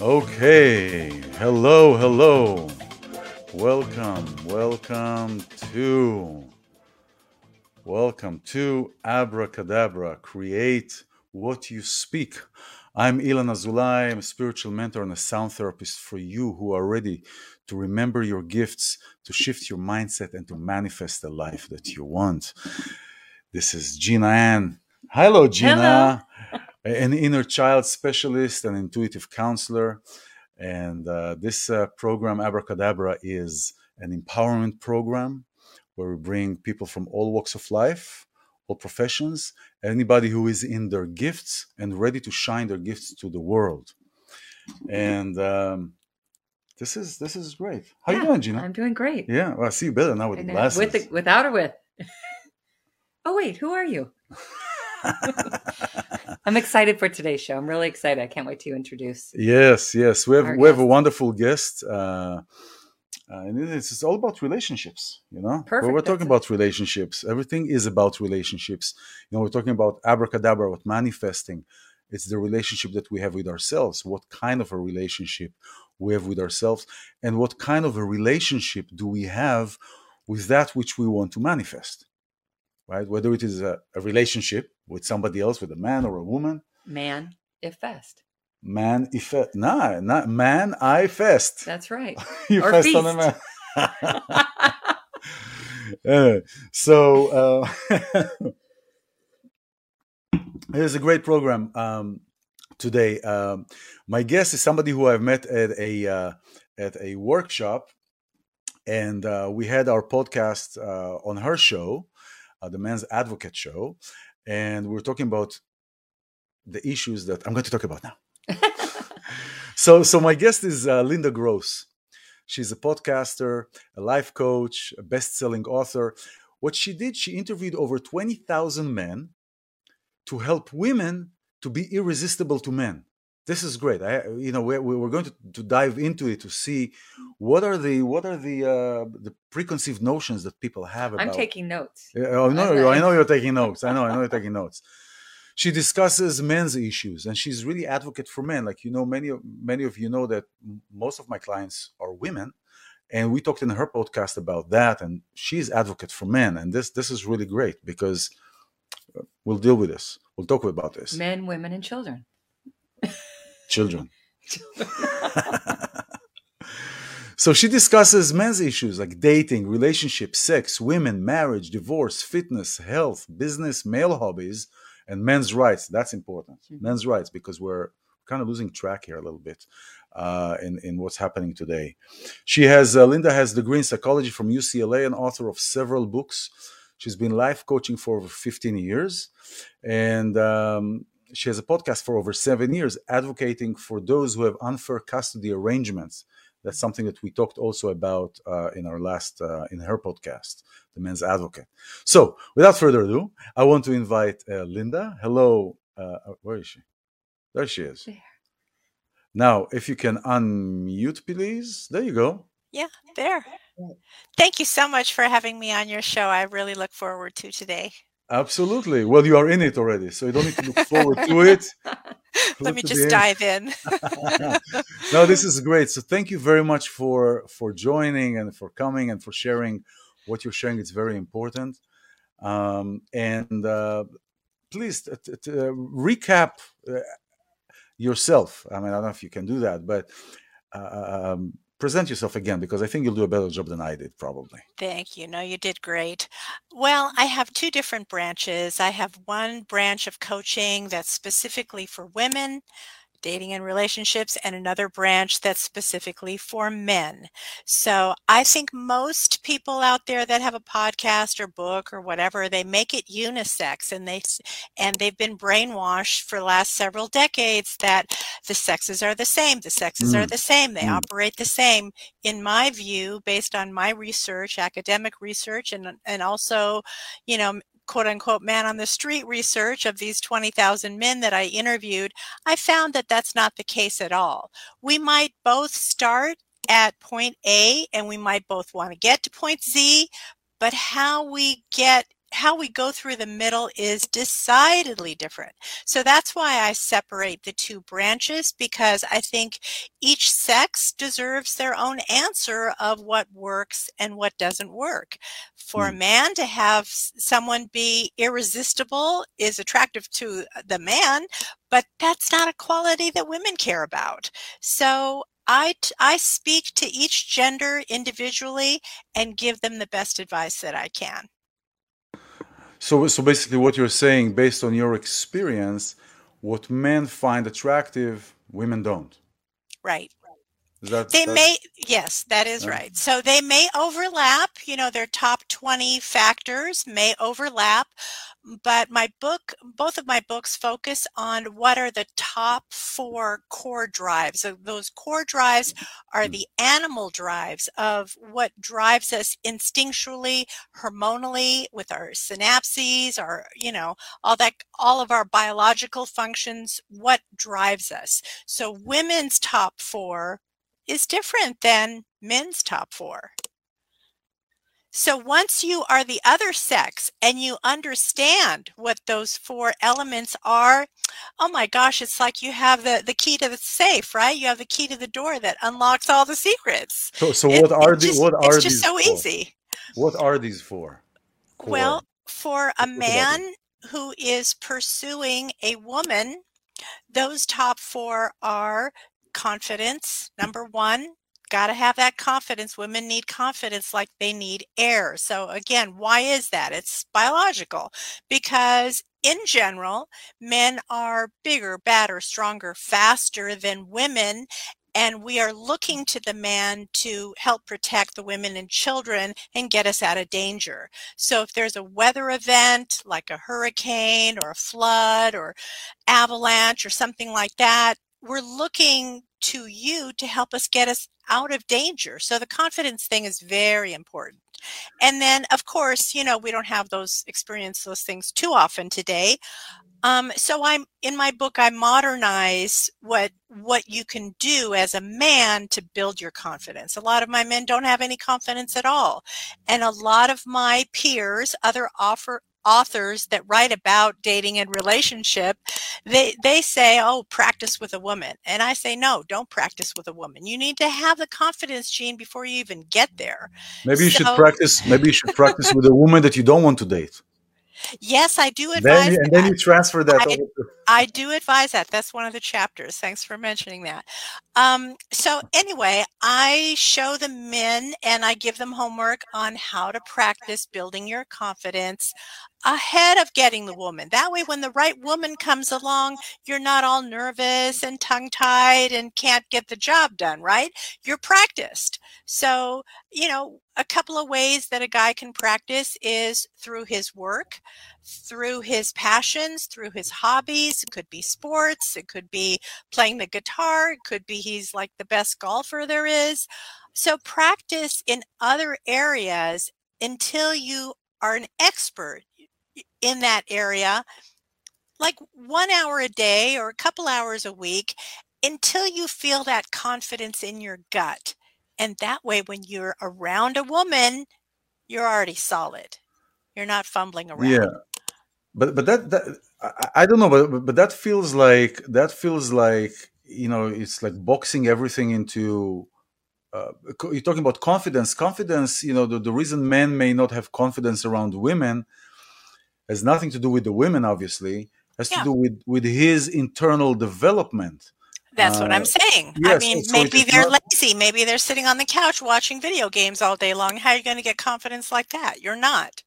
Okay, hello, hello. Welcome, welcome to welcome to Abracadabra. Create what you speak. I'm Ilan Azulay. I'm a spiritual mentor and a sound therapist for you who are ready to remember your gifts, to shift your mindset, and to manifest the life that you want. This is Gina Ann. Hello, Gina. Hello. An inner child specialist and intuitive counselor. And uh, this uh, program, Abracadabra, is an empowerment program where we bring people from all walks of life, all professions, anybody who is in their gifts and ready to shine their gifts to the world. And um, this is this is great. How yeah, you doing, Gina? I'm doing great. Yeah, well, I see you better now with the glasses. With the, without or with? oh wait, who are you? I'm excited for today's show. I'm really excited. I can't wait to introduce. Yes, yes, we have we have a wonderful guest, uh, uh, and it's, it's all about relationships. You know, Perfect. we're talking about relationships. Everything is about relationships. You know, we're talking about abracadabra, about manifesting. It's the relationship that we have with ourselves. What kind of a relationship we have with ourselves, and what kind of a relationship do we have with that which we want to manifest? Right? Whether it is a, a relationship with somebody else, with a man or a woman. Man, if fest. Man, if nah, not man, I fest. That's right. you or fest feast. on a man. uh, so uh, a great program um, today. Um, my guest is somebody who I've met at a uh, at a workshop, and uh, we had our podcast uh, on her show, the Men's Advocate Show, and we are talking about the issues that I'm going to talk about now. so, so my guest is uh, Linda Gross. She's a podcaster, a life coach, a best-selling author. What she did, she interviewed over 20,000 men to help women to be irresistible to men this is great. I, you know, we're, we're going to, to dive into it to see what are the what are the uh, the preconceived notions that people have about. I'm taking notes. oh no, I know you're taking notes. I know, I know you're taking notes. She discusses men's issues, and she's really advocate for men. Like you know, many of many of you know that most of my clients are women, and we talked in her podcast about that. And she's advocate for men, and this this is really great because uh, we'll deal with this. We'll talk about this. Men, women, and children. children. so she discusses men's issues like dating, relationship, sex, women, marriage, divorce, fitness, health, business, male hobbies, and men's rights. That's important. Mm-hmm. Men's rights because we're kind of losing track here a little bit uh, in in what's happening today. She has uh, Linda has degree in psychology from UCLA and author of several books. She's been life coaching for over 15 years, and um, she has a podcast for over seven years advocating for those who have unfair custody arrangements. That's something that we talked also about uh, in our last uh, in her podcast, the Men's Advocate. So, without further ado, I want to invite uh, Linda. Hello, uh, uh, where is she? There she is. There. Now, if you can unmute, please. There you go. Yeah, there. Thank you so much for having me on your show. I really look forward to today. Absolutely. Well, you are in it already, so you don't need to look forward to it. Let me just dive in. no, this is great. So thank you very much for for joining and for coming and for sharing what you're sharing. It's very important. Um, and uh, please t- t- t- recap uh, yourself. I mean, I don't know if you can do that, but uh, um, present yourself again because I think you'll do a better job than I did, probably. Thank you. No, you did great. Well, I have two different branches. I have one branch of coaching that's specifically for women dating and relationships, and another branch that's specifically for men. So I think most people out there that have a podcast or book or whatever, they make it unisex and they and they've been brainwashed for the last several decades that the sexes are the same. The sexes mm. are the same. They mm. operate the same. In my view, based on my research, academic research, and and also, you know, quote unquote man on the street research of these 20,000 men that I interviewed, I found that that's not the case at all. We might both start at point A and we might both want to get to point Z, but how we get how we go through the middle is decidedly different. So that's why I separate the two branches because I think each sex deserves their own answer of what works and what doesn't work. For mm. a man to have someone be irresistible is attractive to the man, but that's not a quality that women care about. So I, I speak to each gender individually and give them the best advice that I can. So, so basically, what you're saying, based on your experience, what men find attractive, women don't. Right. That, they may yes that is yeah. right so they may overlap you know their top 20 factors may overlap but my book both of my books focus on what are the top four core drives so those core drives are mm. the animal drives of what drives us instinctually hormonally with our synapses our you know all that all of our biological functions what drives us so women's top four is different than men's top four. So once you are the other sex and you understand what those four elements are, oh my gosh, it's like you have the, the key to the safe, right? You have the key to the door that unlocks all the secrets. So, so what it, are these? What are it's just so for? easy. What are these for? Core. Well, for a man who is pursuing a woman, those top four are confidence, number one, got to have that confidence. Women need confidence like they need air. So, again, why is that? It's biological because, in general, men are bigger, badder, stronger, faster than women. And we are looking to the man to help protect the women and children and get us out of danger. So, if there's a weather event like a hurricane or a flood or avalanche or something like that, we're looking to you to help us get us out of danger. So the confidence thing is very important. And then, of course, you know, we don't have those experience those things too often today. Um, so I'm in my book. I modernize what what you can do as a man to build your confidence. A lot of my men don't have any confidence at all, and a lot of my peers, other offer authors that write about dating and relationship they they say oh practice with a woman and i say no don't practice with a woman you need to have the confidence gene before you even get there maybe you so, should practice maybe you should practice with a woman that you don't want to date Yes, I do advise. Then, and then you transfer that. I, I, do advise that. That's one of the chapters. Thanks for mentioning that. Um, so anyway, I show the men and I give them homework on how to practice building your confidence ahead of getting the woman. That way, when the right woman comes along, uh-huh. you're not all nervous and tongue tied and can't get the job done, right? You're practiced. So, you know, a couple of ways that a guy can practice is through his work, through his passions, through his hobbies. It could be sports, it could be playing the guitar, it could be he's like the best golfer there is. So, practice in other areas until you are an expert in that area like one hour a day or a couple hours a week until you feel that confidence in your gut. And that way, when you're around a woman, you're already solid. You're not fumbling around. Yeah. But, but that, that I, I don't know, but, but that feels like, that feels like, you know, it's like boxing everything into, uh, you're talking about confidence. Confidence, you know, the, the reason men may not have confidence around women has nothing to do with the women, obviously, has yeah. to do with with his internal development. That's uh, what I'm uh, saying. Yes, I mean, so maybe they're not... lazy. Maybe they're sitting on the couch watching video games all day long. How are you going to get confidence like that? You're not.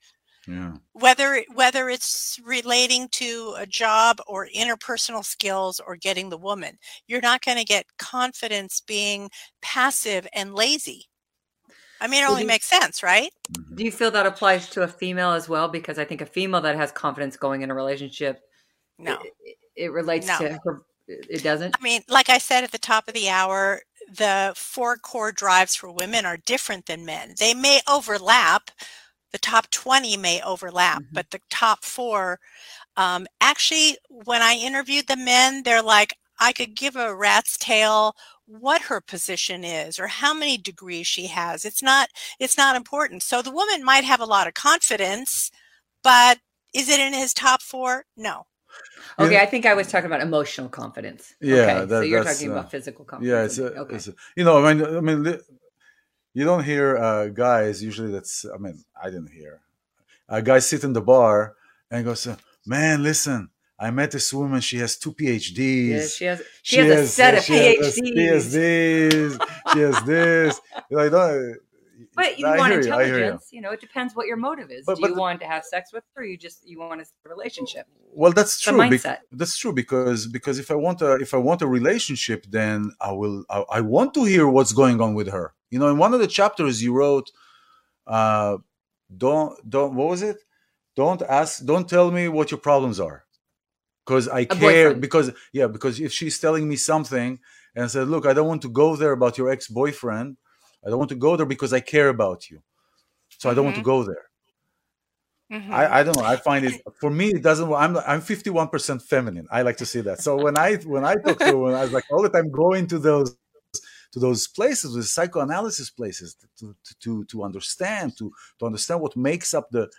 Yeah. Whether whether it's relating to a job or interpersonal skills or getting the woman, you're not going to get confidence being passive and lazy. I mean, it only makes sense, right? Do you feel that applies to a female as well? Because I think a female that has confidence going in a relationship, no, it, it relates no. to her. It doesn't. I mean, like I said at the top of the hour, the four core drives for women are different than men. They may overlap. The top 20 may overlap, mm-hmm. but the top four, um, actually, when I interviewed the men, they're like, I could give a rat's tail what her position is or how many degrees she has. It's not it's not important. So the woman might have a lot of confidence, but is it in his top four? No. Okay, I think I was talking about emotional confidence. Yeah, okay, so you're that's, talking uh, about physical confidence. yeah it's, a, okay. it's a- you know i mean i mean you don't hear uh, guys usually that's i mean i didn't hear a guy sit in the bar and goes man listen i met this woman she has two phds yeah, she has she, has, a set of PhDs. she has. PhDs. she has this like no But you I want hear you, you. intelligence. You, know, it depends what your motive is. But- Do but you the- want to have sex with her, or you just you want a relationship? well that's true mindset. that's true because because if i want a if i want a relationship then i will I, I want to hear what's going on with her you know in one of the chapters you wrote uh don't don't what was it don't ask don't tell me what your problems are because i care boyfriend. because yeah because if she's telling me something and said look i don't want to go there about your ex-boyfriend i don't want to go there because i care about you so i don't want to go there Mhm. I, I don't know. I find it for me. It doesn't. I'm I'm 51 percent feminine. I like to see that. So when I when I talk to when I was like all the time going to those to those places, with psychoanalysis places, to to to, to understand to to understand what makes up the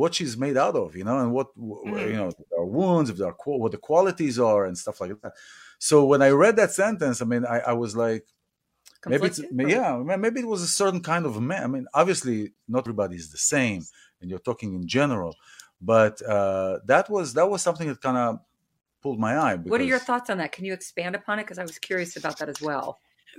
what she's made out of, you know, and what wh- Mhm. you know if there are wounds, if there what the qualities are, and stuff like that. So when I read that sentence, I mean, I, I was like, maybe it's, yeah maybe it was a certain kind of man i mean obviously not everybody is the same and you're talking in general but uh that was that was something that kind of pulled my eye What are your thoughts on that? Can you expand upon it? Because I was curious about that as well.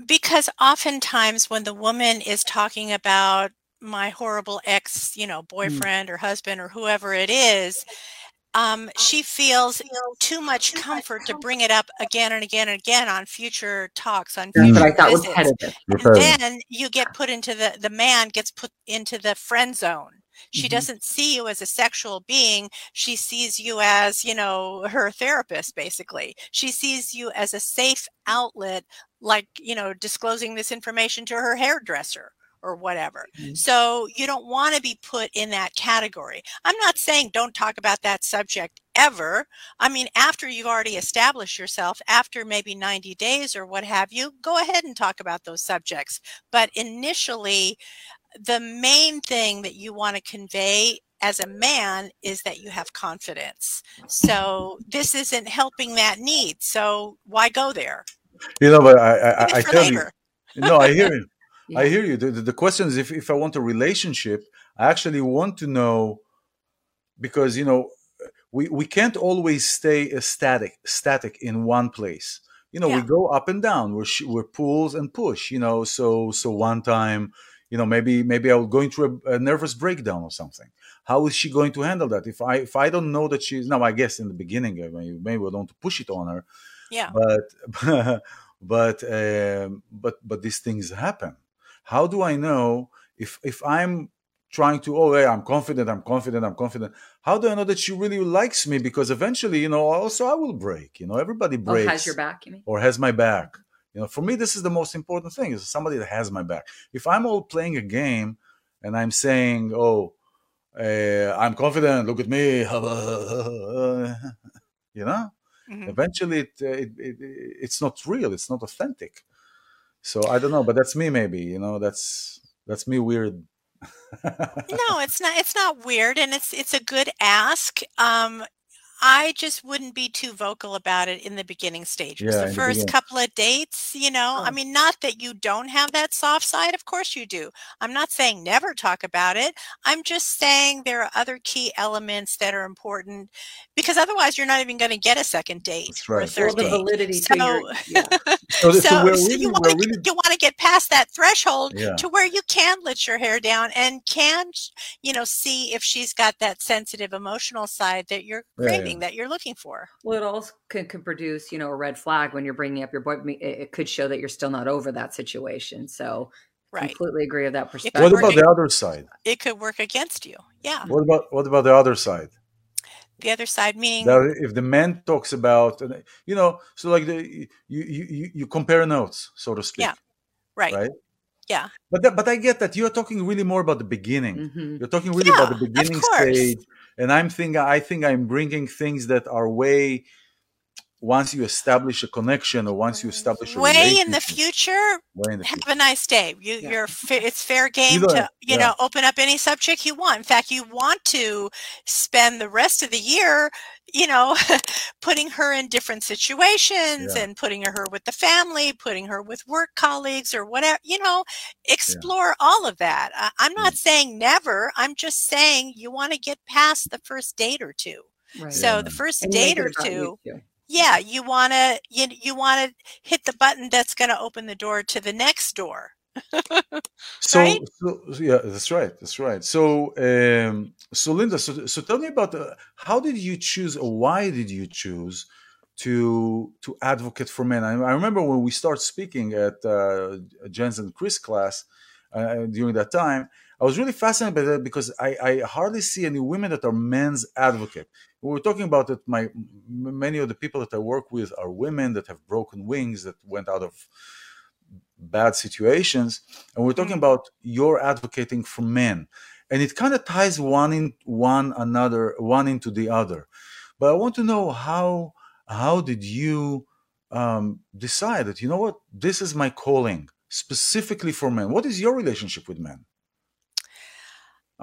because oftentimes when the woman is talking about my horrible ex, you know, boyfriend or husband or whoever it is, um, she feels too much comfort to bring it up again and again and again on future talks, on That's future what I thought was visits. And then you get put into the the man gets put into the friend zone. She Mhm. doesn't see you as a sexual being. She sees you as, you know, her therapist basically. She sees you as a safe outlet like, you know, disclosing this information to her hairdresser or whatever. Mhm. So you don't want to be put in that category. I'm not saying don't talk about that subject ever. I mean, after you've already established yourself, after maybe 90 days or what have you, go ahead and talk about those subjects. But initially, the main thing that you want to convey as a man is that you have confidence. So this isn't helping that need. So why go there? you know but i i, I tell later. you no i hear you i hear you. The, the, question is if, if i want a relationship i actually want to know because you know we we can't always stay static static in one place. You know we go up and down. We're sh- we're pulls and push you know. So so one time you know maybe maybe i'm going through a, a nervous breakdown or something. How is she going to handle that? If i if i don't know that she's now i guess in the beginning I mean, maybe we don't push it on her Yeah. but but um, but but these things happen how do i know if if i'm trying to oh yeah i'm confident i'm confident i'm confident. How do i know that she really likes me? Because eventually you know also i will break you know everybody Oh, breaks has your back, you mean? or has my back. You know for me this is the most important thing is somebody that has my back. If i'm all playing a game and i'm saying oh uh, i'm confident look at me you know? Mhm. eventually it, uh, it, it it's not real it's not authentic so i don't know but that's me maybe you know that's that's me weird. No it's not it's not weird and it's it's a good ask um i just wouldn't be too vocal about it in the beginning stages. Yeah, the in the first couple of dates you know i Oh. mean not that you don't have that soft side of course you do. I'm not saying never talk about it. I'm just saying there are other key elements that are important because otherwise you're not even going to get a second date That's or a third Well, date. validity So- your yeah. so, so, so really, you want to really you want to get past that threshold Yeah. to where you can let your hair down and can you know see if she's got that sensitive emotional side that you're Yeah, yeah. craving that you're looking for Well, it also can, can produce, you know, a red flag when you're bringing up your boy. It, it could show that you're still not over that situation. So, right completely agree with that perspective. what about ag- the other side it could work against you yeah what about what about the other side the other side meaning that if the man talks about you know so like the you you you, you compare notes so to speak Yeah. right, right yeah but that, but i get that you're talking really more about the beginning Mhm. You're talking really about the beginning stage, and I'm thinking I think I'm bringing things that are way once you establish a connection or once you establish a way in the future in the have future. a nice day you Yeah. you're it's fair game Either to you yeah. know open up any subject you want in fact you want to spend the rest of the year you know putting her in different situations Yeah. and putting her with the family putting her with work colleagues or whatever you know explore all of that I, i'm not mm. saying never i'm just saying you want to get past the first date or two Right. so Yeah. the first And date or about you two too. Yeah you want to you, you want to hit the button that's going to open the door to the next door So, right? so yeah, that's right. That's right. So, um, so Linda, so, so tell me about uh, how did you choose, or why did you choose to to advocate for men? I, I remember when we started speaking at uh, Jen's and Chris class uh, during that time. I was really fascinated by that because I, I hardly see any women that are men's advocate. We were talking about that. My many of the people that I work with are women that have broken wings that went out of bad situations and we're talking Mhm. about you're advocating for men and it kind of ties one in one another one into the other but i want to know how how did you um, decide that you know what this is my calling specifically for men what is your relationship with men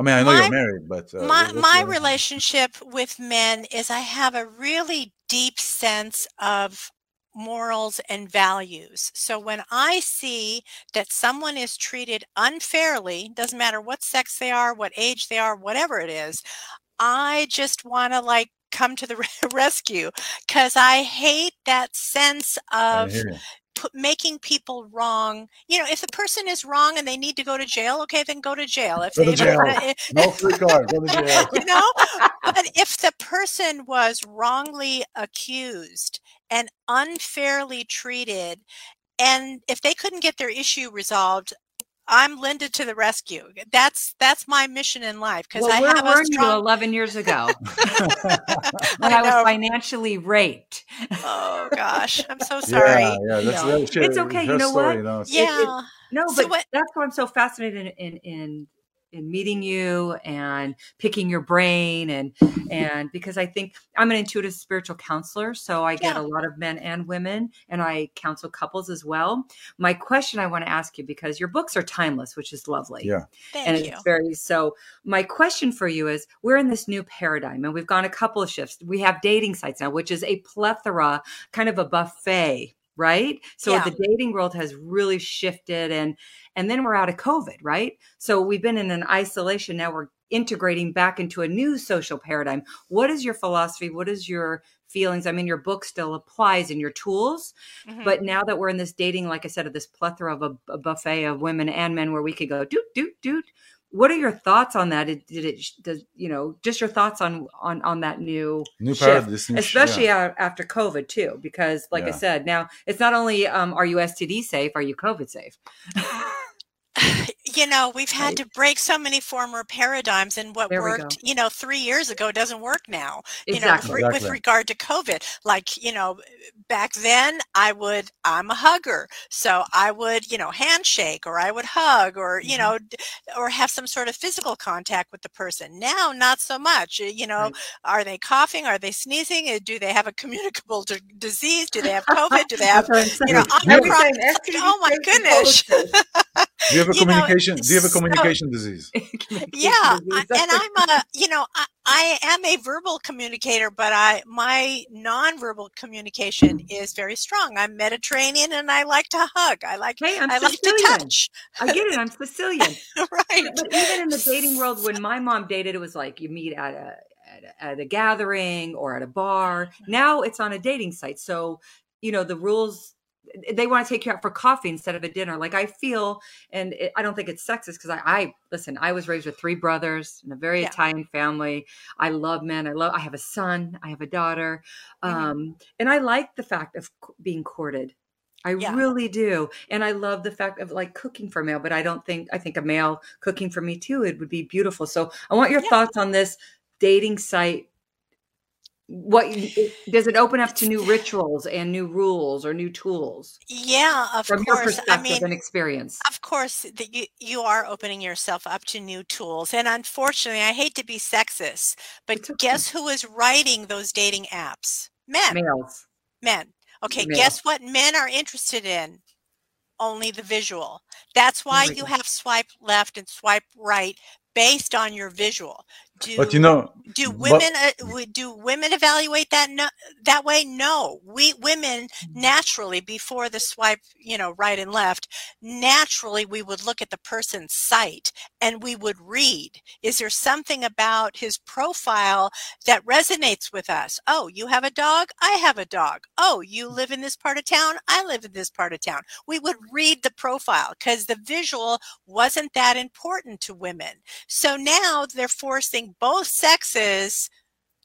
i mean i know My- you're married but uh, my my relationship with men is I have a really deep sense of morals and values. So when I see that someone is treated unfairly, doesn't matter what sex they are, what age they are, whatever it is, I just want to like come to the rescue cuz I hate that sense of. Put, making people wrong. You know, if the person is wrong and they need to go to jail, okay, then go to jail. If Go to they jail. if- eh, no free car go to jail you know but if the person was wrongly accused and unfairly treated and if they couldn't get their issue resolved i'm linda to the rescue. That's that's my mission in life because well, i where have were a you 11 years ago? When I I, was financially raped? oh gosh. I'm so sorry. Yeah yeah that's, No. that's It's okay, you know story, what? you know, it's- yeah No, So but what- that's why I'm so fascinated in, in in in meeting you and picking your brain and and because I think I'm an intuitive spiritual counselor, so I get Yeah. a lot of men and women and I counsel couples as well. My question I want to ask you because your books are timeless, which is lovely. yeah thank and you it's very so my question for you is we're in this new paradigm and we've gone a couple of shifts we have dating sites now which is a plethora kind of a buffet right so Yeah. the dating world has really shifted and and then we're out of covid right so we've been in an isolation now we're integrating back into a new social paradigm what is your philosophy what is your feelings i mean your book still applies in your tools Mhm. but now that we're in this dating, like I said, of this plethora of a, a buffet of women and men where we could go doot doot doot. What are your thoughts on that? Did, did it does you know just your thoughts on on on that new new shift, new sh- especially yeah. after COVID too? Because like I said, now it's not only um, are you STD safe, are you COVID safe? you know we've had Right. to break so many former paradigms and what There worked you know three years ago doesn't work now you exactly. know, for- with regard to COVID. Like, you know, back then I would, I'm a hugger. So I would, you know, handshake or I would hug or, you Mhm. know, or have some sort of physical contact with the person. Now, not so much. You know, Right. are they coughing? Are they sneezing? Uh, Do they have a communicable d- disease? Do they have COVID? Do they have, That's what I'm you know, saying. Yeah. Every Omicron? Oh my goodness. COVID do you have a you know, communication do you have a so- communication disease safe. yeah I, Communication and i'm a you know I, I am a verbal communicator but i my nonverbal communication hmm. is very strong i'm mediterranean and i like to hug i like Hey, I'm i like to touch I get it. I'm Sicilian. right But even in the dating world, when my mom dated, it was like you meet at a at a, at a gathering or at a bar. Mm-hmm. Now it's on a dating site, so you know the rules. They want to take you out for coffee instead of a dinner. Like I feel, and it, I don't think it's sexist because I, I listen. I was raised with three brothers in a very Yeah. Italian family. I love men. I love. I have a son. I have a daughter, Mhm. um, and I like the fact of being courted. I Yeah. really do. And I love the fact of like cooking for a male, but I don't think I think a male cooking for me too, it would be beautiful. So I want your Yeah. thoughts on this dating site. What does it open up to new rituals and new rules or new tools yeah of from your course i perspective mean and experience? of course that you you are opening yourself up to new tools and unfortunately i hate to be sexist but okay. guess who is writing those dating apps men Males. Men. Okay, Male. guess what men are interested in? Only the visual. That's why you have swipe left and swipe right based on your visual. Do But you know, do but- women uh, do women evaluate that no, that way? No. We women naturally before the swipe, you know, right and left, naturally we would look at the person's site and we would read, is there something about his profile that resonates with us? Oh, you have a dog? I have a dog. Oh, you live in this part of town? I live in this part of town. We would read the profile because the visual wasn't that important to women. So now they're forcing both sexes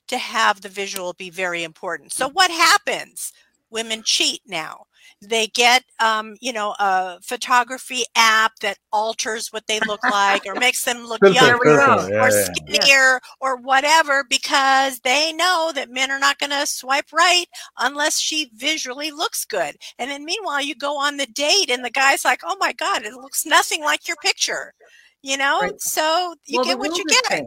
to have the visual be very important. So what happens? Women cheat now. They get, um, you know, a photography app that alters what they look like or makes them look younger There we go. filter, yeah, or yeah. skinnier or whatever because they know that men are not going to swipe right unless she visually looks good. And then meanwhile, you go on the date and the guy's like, oh my God, it looks nothing like your picture. You know, Right. so you Well, get what you get.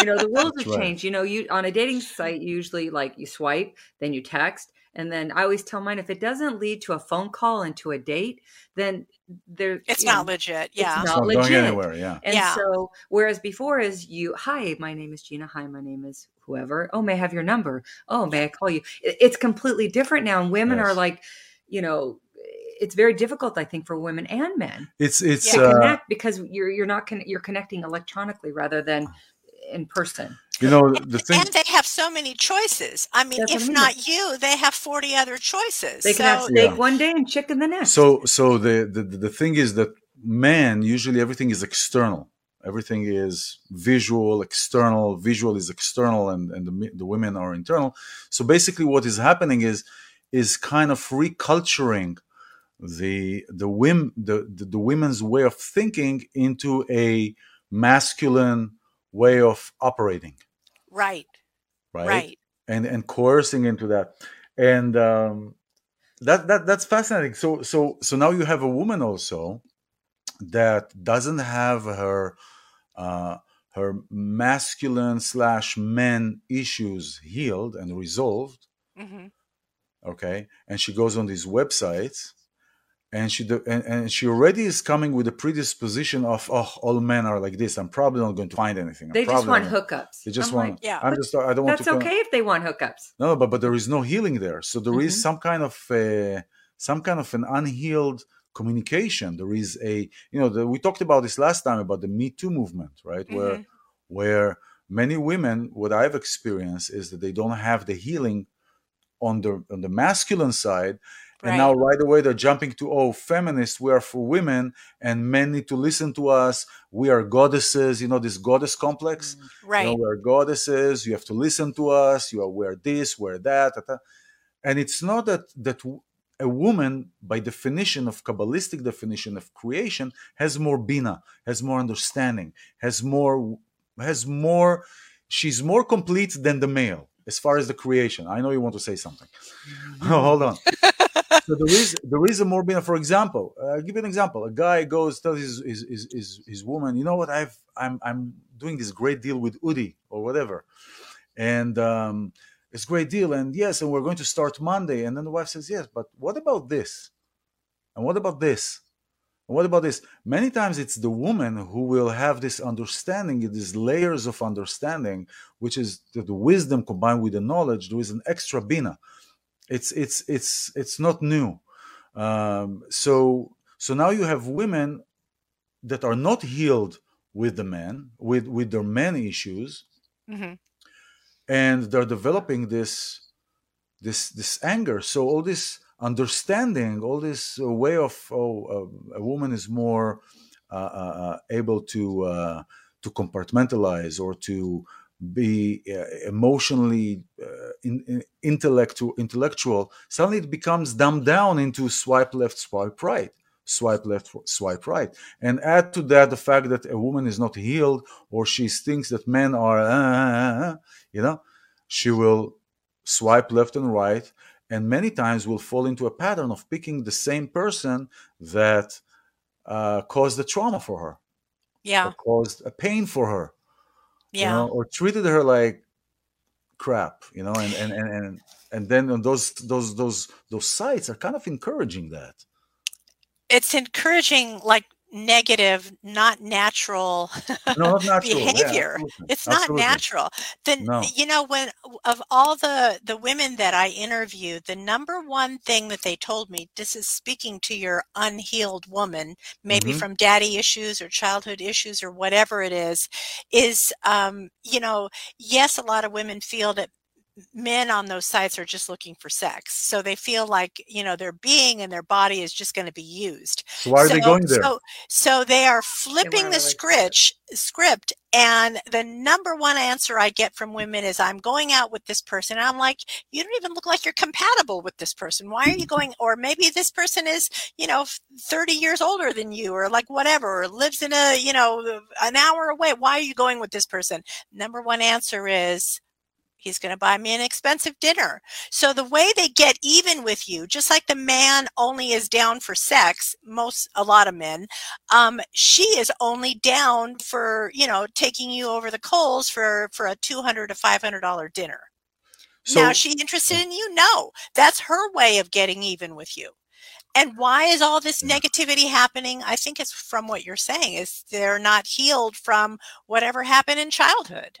You know, the rules have right. changed. You know, you on a dating site, usually like you swipe, then you text, and then I always tell mine if it doesn't lead to a phone call and to a date, then there It's you know, not legit. it's Yeah. it's not not going legit. anywhere. Yeah. And Yeah. so, whereas before is you, hi, my name is Gina. Hi, my name is whoever. Oh, may I have your number? Oh, may I call you? It's completely different now. And women are like, you know, it's very difficult, I think, for women and men It's it's to uh, connect because you're you're not con- you're connecting electronically rather than in person. you know the thing. And they have so many choices. I mean, That's what I if mean. not you, they have 40 other choices. They can have so, steak Yeah. one day and chicken the next. So so the, the the thing is that men usually everything is external. Everything is visual, external. Visual is external, and and the the women are internal. So basically, what is happening is is kind of reculturing the the wim the, the the women's way of thinking into a masculine way of operating, right, right? right. and and coercing into that. And um that that that's fascinating. So so so now you have a woman also that doesn't have her uh her masculine slash men issues healed and resolved. Hmm okay? And she goes on these websites and she do, and, and she already is coming with a predisposition of oh all men are like this i'm probably not going to find anything I'm they just want hookups. they just I'm want like, Yeah. i'm just i don't want that's okay if they want hookups. no, but but there is no healing there. So there is Mhm. some kind of uh, some kind of an unhealed communication. There is a you know the, we talked about this last time about the Me Too movement, right? Where Mhm. where many women, what I've experienced is that they don't have the healing on the on the masculine side, and now right away they're jumping to oh feminists we are for women and men need to listen to us. We are goddesses, you know this goddess complex. Mm. You Right. know, we're goddesses. You have to listen to us. You are we're this, we're that, and it's not that that a woman, by definition of kabbalistic definition of creation, has more bina, has more understanding, has more, has more. She's more complete than the male as far as the creation. I know you want to say something. Hold on. So there is there is a more. For example, uh, I'll give you an example. A guy goes tells his his, his his his woman, you know what? I've I'm I'm doing this great deal with Udi or whatever, and um, it's a great deal. And yes, and we're going to start Monday. And then the wife says, yes, but what about this? And what about this? And what about this? Many times it's the woman who will have this understanding, these layers of understanding, which is the, the wisdom combined with the knowledge. There is an extra bina. It's it's it's it's not new. Um, so so now you have women that are not healed with the men, with with their men issues, hmm and they're developing this this this anger. So all this understanding, all this way of oh, uh, a woman is more uh, uh, uh, able to uh, to compartmentalize or to be uh, emotionally uh, in, in intellectual intellectual suddenly it becomes dumbed down into swipe left swipe right swipe left swipe right and add to that the fact that a woman is not healed or she thinks that men are uh, you know she will swipe left and right and many times will fall into a pattern of picking the same person that uh, caused the trauma for her Yeah. caused a pain for her you know, or treated her like crap, you know, and and and and, and then on those those those those sites are kind of encouraging that. It's encouraging like negative, not natural, no, natural. behavior. Yeah, it's absolutely. not natural. Then No. you know when of all the the women that I interviewed, the number one thing that they told me, this is speaking to your unhealed woman, maybe Mhm. from daddy issues or childhood issues or whatever it is, is um, you know, yes, a lot of women feel that men on those sites are just looking for sex. So they feel like, you know, their being and their body is just going to be used. So why are they going there? So, so they are flipping a the script, script, and the number one answer I get from women is, "I'm going out with this person." And I'm like, "You don't even look like you're compatible with this person. Why are you going?" Or maybe this person is, you know, 30 years older than you, or like whatever, or lives in a, you know, an hour away. Why are you going with this person? Number one answer is, he's going to buy me an expensive dinner. So the way they get even with you, just like the man only is down for sex, most a lot of men, um, she is only down for you know taking you over the coals for for a two hundred to five hundred dollar dinner. So now, is she interested in you? No, that's her way of getting even with you. And why is all this negativity happening? I think it's from what you're saying is they're not healed from whatever happened in childhood.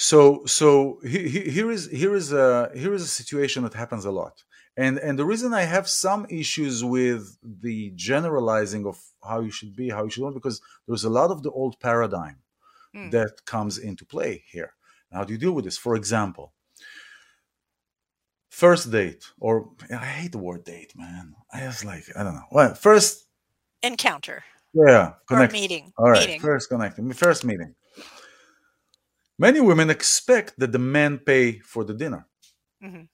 So so he, he- here is here is a here is a situation that happens a lot and and the reason i have some issues with the generalizing of how you should be how you should not because there's a lot of the old paradigm Hmm. that comes into play here how do you deal with this for example first date or i hate the word date man i just like i don't know well first Encounter yeah or connect meeting. all right, meeting. first connecting, first meeting. Many women expect that the man pay for the dinner. Mhm.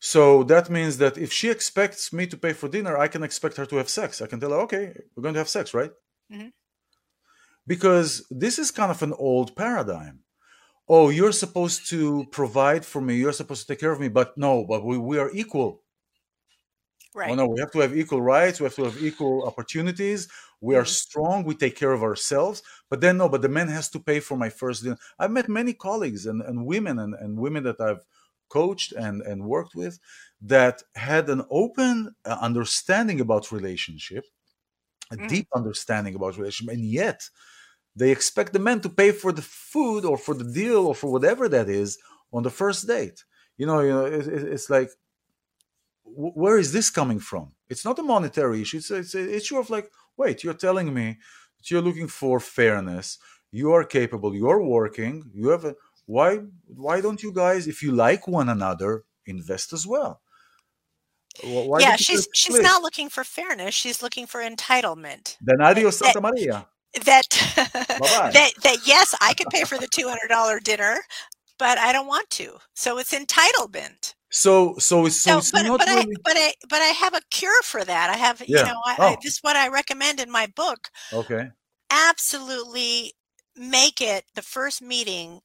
So that means that if she expects me to pay for dinner, I can expect her to have sex. I can tell her, okay, we're going to have sex, right? Mhm. Because this is kind of an old paradigm. Oh, you're supposed to provide for me, you're supposed to take care of me, but no, but we, we are equal. Right. Oh no, we have to have equal rights. We have to have equal opportunities. We are Mhm. strong. We take care of ourselves. But then no, but the man has to pay for my first dinner. I've met many colleagues and, and women and, and women that I've coached and, and worked with that had an open uh, understanding about relationship, a Mm. deep understanding about relationship, and yet they expect the man to pay for the food or for the deal or for whatever that is on the first date. You know, you know, it, it, it's like where is this coming from? It's not a monetary issue. It's, it's an issue of like, wait, you're telling me that you're looking for fairness. You are capable. You're working. You have a why? Why don't you guys, if you like one another, invest as well? Why yeah, she's she's split? not looking for fairness. She's looking for entitlement. Then adios, that- Santa Maria. That that that yes, I could pay for the two hundred dollar dinner, but I don't want to. So it's entitlement. So, so it's so, but but I but I but I have a cure for that. I have you know I, I, Oh. this is what I recommend in my book. okay. Absolutely make it the first meeting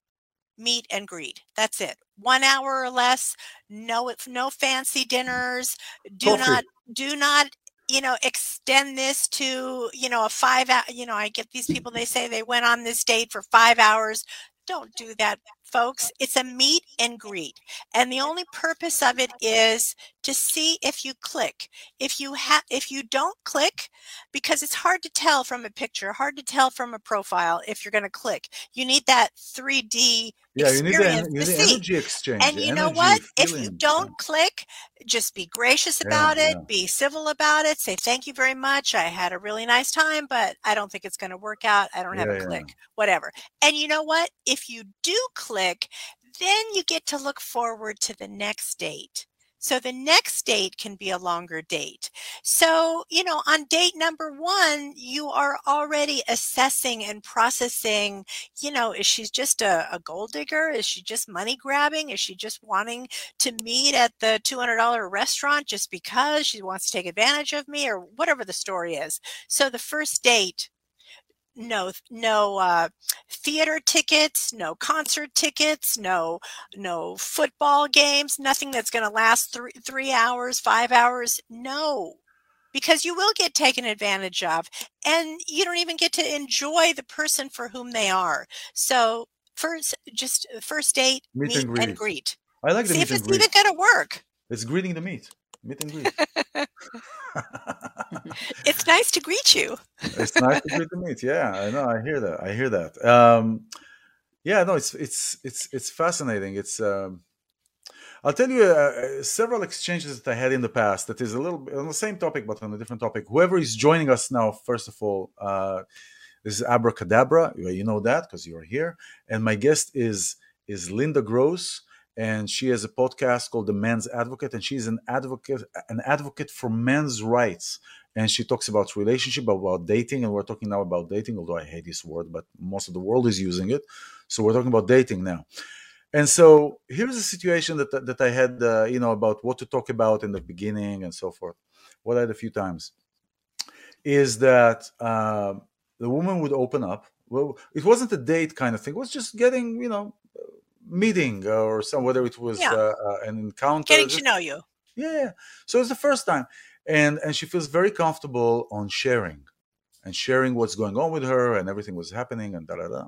meet and greet. That's it. One hour or less. No, no fancy dinners. Do Coffee. not, do not, you know, extend this to, you know, a five hour, you know, I get these people, they say they went on this date for five hours. Don't do that, folks. It's a meet and greet. And the only purpose of it is to see if you click. If you have, if you don't click, because it's hard to tell from a picture, hard to tell from a profile if you're going to click. You need that 3D Yeah, you need the, experience you need the energy exchange. And you know what? If you don't click, just be gracious Yeah, about it, yeah. be civil about it, say thank you very much. I had a really nice time, but I don't think it's going to work out. I don't have Yeah, a yeah. click, whatever. And you know what? If you do click, then you get to look forward to the next date. So the next date can be a longer date. So, you know, on date number one, you are already assessing and processing, you know, is she just a, a gold digger? Is she just money grabbing? Is she just wanting to meet at the $200 restaurant just because she wants to take advantage of me or whatever the story is? So the first date, no no uh, theater tickets no concert tickets no no football games nothing that's going to last three three hours five hours no. Because you will get taken advantage of and you don't even get to enjoy the person for whom they are. So first just first date Meet meet, and greet. and greet. I like the see if it's even going to work. It's greeting the meet. Meet and greet. it's nice to greet you it's nice to greet meet. Yeah, I know. I hear that. I hear that. Um, yeah, no, it's it's it's it's fascinating. It's um, I'll tell you uh, uh, several exchanges that I had in the past. That is a little bit on the same topic, but on a different topic. Whoever is joining us now, first of all, uh, this is Abracadabra. You you know that because you're here, and my guest is is Linda Gross, and she has a podcast called The Men's Advocate, and she's an advocate an advocate for men's rights. And she talks about relationship about dating and we're talking now about dating although i hate this word but most of the world is using it. So we're talking about dating now. And so here's a situation that that i had uh, you know about what to talk about in the beginning and so forth. What i had a few times is that uh, the woman would open up. Well it wasn't a date kind of thing. It was just getting you know meeting or some whether it was Yeah. uh, uh, an encounter getting to know you yeah, yeah. So it's the first time, and and she feels very comfortable on sharing, and sharing what's going on with her and everything was happening and da da da.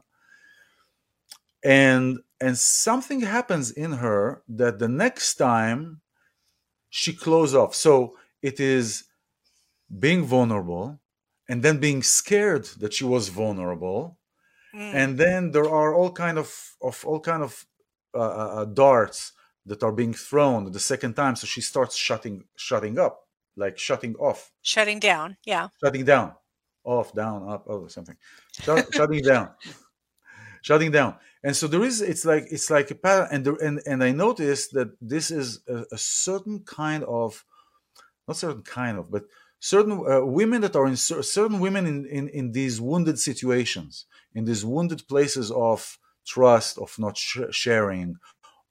And and something happens in her that the next time she close off. So it is being vulnerable, and then being scared that she was vulnerable, Mm. and then there are all kind of, of all kind of uh, uh, uh, darts that are being thrown the second time so she starts shutting shutting up like shutting off. Shutting down yeah. Shutting down. Off down up oh something. Shut, shutting down. Shutting down. And so there is it's like it's like a pattern and there, and and i noticed that this is a, a certain kind of not certain kind of but certain uh, women that are in certain women in, in in these wounded situations in these wounded places of trust of not sh- sharing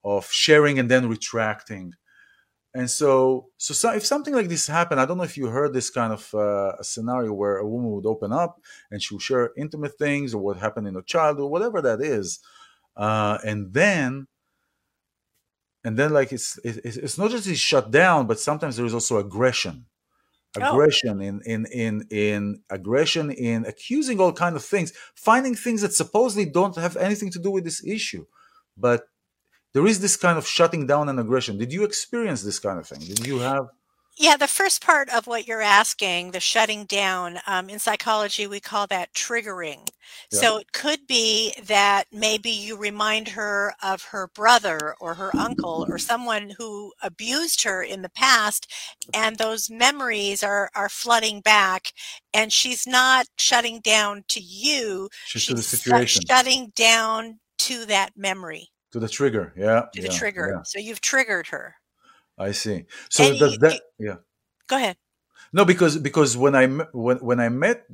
of sharing and then retracting. And so so, so if something like this happened i don't know if you heard this kind of uh, a scenario where a woman would open up and she would share intimate things or what happened in her childhood whatever that is uh, and then and then like it's it, it's not just it's shut down but sometimes there is also aggression Oh. aggression in in in in aggression in accusing all kind of things finding things that supposedly don't have anything to do with this issue. But there is this kind of shutting down and aggression. Did you experience this kind of thing? Did you have Yeah, the first part of what you're asking, the shutting down, um, in psychology, we call that triggering. Yeah. So it could be that maybe you remind her of her brother or her uncle or someone who abused her in the past, and those memories are, are flooding back, and she's not shutting down to you, she's to the she's situation shutting down to that memory, to the trigger yeah to the trigger. yeah. So you've triggered her. I see so And does you- that yeah Go ahead. No, because because when I when when I met,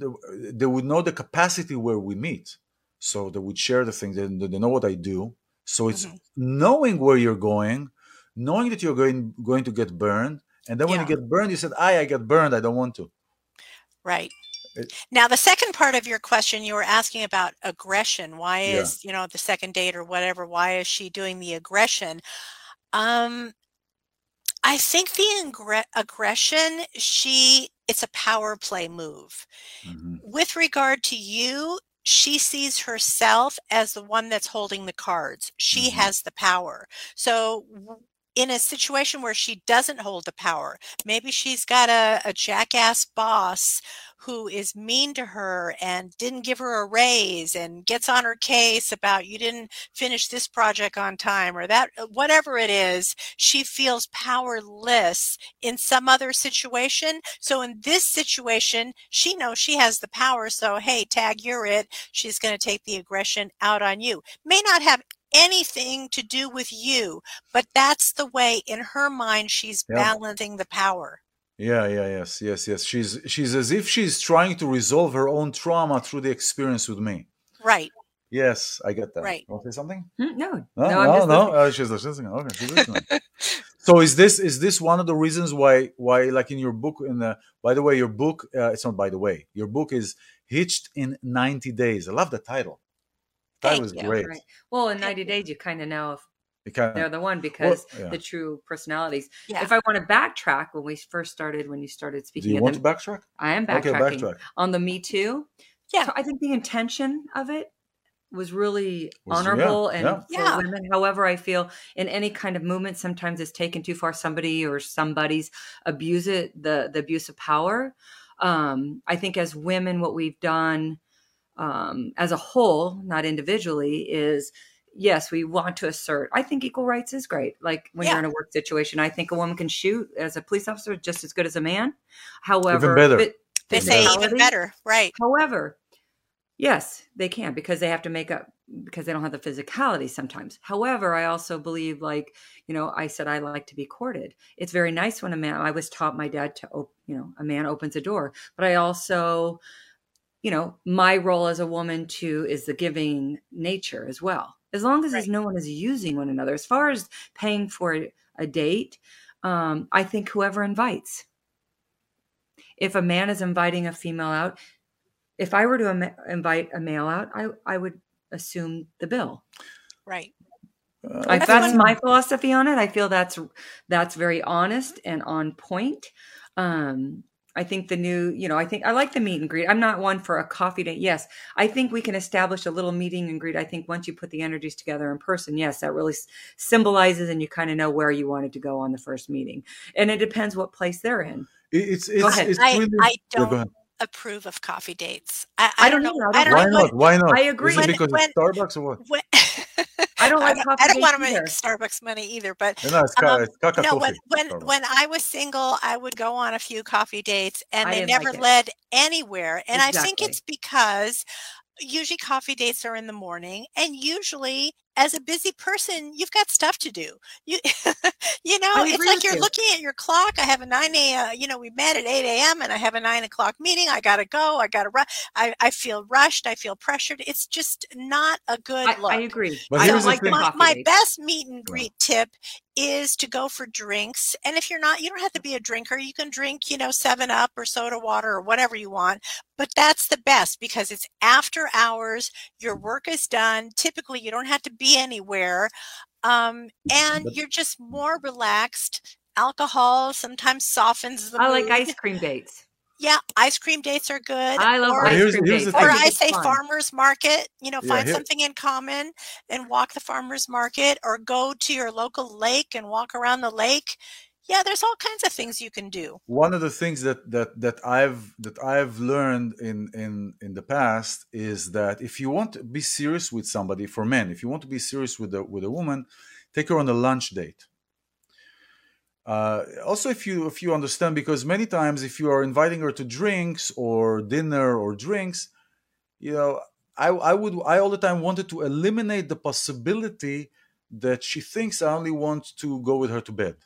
they would know the capacity where we meet, so they would share the things. They, they know what I do. So it's Mhm. knowing where you're going, knowing that you're going going to get burned, and then when you get burned, you said, "I I get burned. I don't want to." Right. It- Now, the second part of your question, you were asking about aggression. Why Yeah. is, you know, the second date or whatever, why is she doing the aggression? Um, I think the ingre- aggression, she, it's a power play move. Mhm. With regard to you, she sees herself as the one that's holding the cards. She Mhm. has the power. So, in a situation where she doesn't hold the power, maybe she's got a, a jackass boss who is mean to her and didn't give her a raise and gets on her case about you didn't finish this project on time or that, uh, whatever it is, she feels powerless in some other situation. So in this situation, she knows she has the power. So, hey, tag, you're it. She's going to take the aggression out on you. May not have anything to do with you, but that's the way in her mind she's Yeah. balancing the power. Yeah, yeah, yes, yes, yes. She's she's as if she's trying to resolve her own trauma through the experience with me. Right. Yes, I get that. Right. Want to say something? Hmm, No, No, no, no, I'm just no. Uh, she's listening. Okay, she's listening. so is this is this one of the reasons why why like in your book in the by the way your book uh, it's not by the way your book is hitched in 90 days. I love the title. That was great. Right. Well, in 90 days, you kind of know if It kinda- they're the one because yeah. the true personalities. Yeah. If I want to backtrack when we first started, when you started Do speaking you of want them, to backtrack? I am Okay, backtracking backtrack. on the Me Too. Yeah. So I think the intention of it was really Was- yeah, honorable and yeah. for Yeah. women. However, I feel in any kind of movement, sometimes it's taken too far. Somebody or somebody's abuse it, the the abuse of power. Um, I think as women, what we've done um, as a whole, not individually, is yes, we want to assert. I think equal rights is great. Like when Yeah. you're in a work situation, I think a woman can shoot as a police officer just as good as a man. However, better. fit- They say even better, right? However, yes, they can because they have to make up because they don't have the physicality sometimes. However, I also believe like, you know, I said I like to be courted. It's very nice when a man I was taught my dad to op, you know, a man opens a door, but I also you know, my role as a woman too is the giving nature as well. As long as Right. no one is using one another. As far as paying for a, a date, um, I think whoever invites. If a man is inviting a female out, if I were to Im- invite a male out, I, I would assume the bill. Right. Uh, I, That's that's my philosophy on it. I feel that's that's very honest and on point. Um, I think the new, you know, I think I like the meet and greet. I'm not one for a coffee date. Yes, I think we can establish a little meeting and greet. I think once you put the energies together in person, yes, that really symbolizes and you kind of know where you wanted to go on the first meeting. And it depends what place they're in. it- it's it's, ahead. it's I, really. I Yeah, go don't ahead. approve of coffee dates. I, I I don't don't know. either. I I don't don't Why know not? Why not? I agree. Is it When- because when- it's Starbucks or what? what. I don't like I, coffee I don't want to make either. Starbucks money either, but No, no, it's, Um, it's no, when when when I was single, I would go on a few coffee dates, and I they didn't like never led anywhere. And I think it's because usually coffee dates are in the morning, and usually as a busy person, you've got stuff to do. You you know, it's like you're you. looking at your clock. I have a nine a. You know, we met at eight a.m. and I have a nine o'clock meeting. I gotta go. I gotta run. I I feel rushed. I feel pressured. It's just not a good I, look. I agree. But I don't like my, my best meet and Yeah. greet tip is to go for drinks and if you're not you don't have to be a drinker you can drink you know seven up or soda water or whatever you want but that's the best because it's after hours your work is done typically you don't have to be anywhere um, and you're just more relaxed alcohol sometimes softens the I like ice cream dates. Yeah ice cream dates are good I love or, ice cream here's dates. or I say fun. farmers market, you know, Yeah, find here- something in common and walk the farmers market or go to your local lake and walk around the lake. Yeah, there's all kinds of things you can do. one of the things that that that I've that I've learned in in in the past is that if you want to be serious with somebody for men, if you want to be serious with a with a woman, take her on a lunch date. Uh, also, if you if you understand, because many times if you are inviting her to drinks or dinner or drinks, you know, I I would I all the time wanted to eliminate the possibility that she thinks I only want to go with her to bed,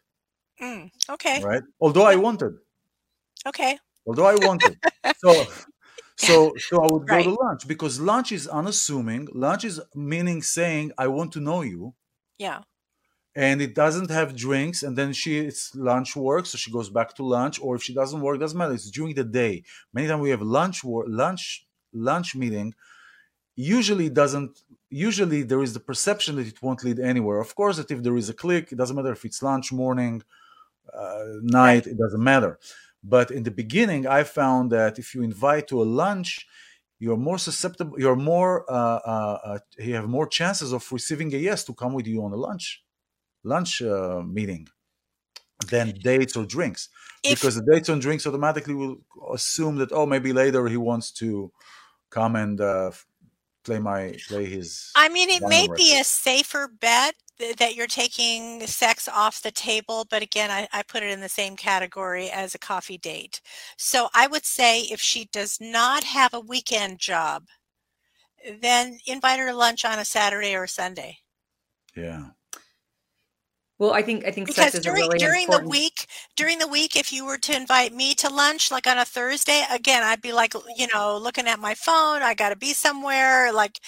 Mm, okay. right? Although I wanted Okay. although I wanted. so, so, so I would Right. go to lunch because lunch is unassuming. Lunch is meaning saying I want to know you, Yeah. And it doesn't have drinks. And then she, it's lunch work, so she goes back to lunch. Or if she doesn't work, doesn't matter. It's during the day. Many times we have lunch work, lunch, lunch meeting. Usually doesn't. Usually there is the perception that it won't lead anywhere. Of course, that if there is a click, it doesn't matter if it's lunch, morning, uh, night. It doesn't matter. But in the beginning, I found that if you invite to a lunch, you're more susceptible. You're more. Uh, uh, uh, you have more chances of receiving a yes to come with you on a lunch, lunch uh, meeting, than dates or drinks. If because the dates and drinks automatically will assume that oh maybe later he wants to come and uh, play my play his. I mean, it may vinyl be a safer bet that you're taking sex off the table, but again, I, I put it in the same category as a coffee date. So I would say if she does not have a weekend job, then invite her to lunch on a Saturday or Sunday. yeah. Well, I think I think sex Because is a during really during important. the week, during the week, if you were to invite me to lunch, like on a Thursday, again, I'd be like, you know, looking at my phone. I got to be somewhere. Like,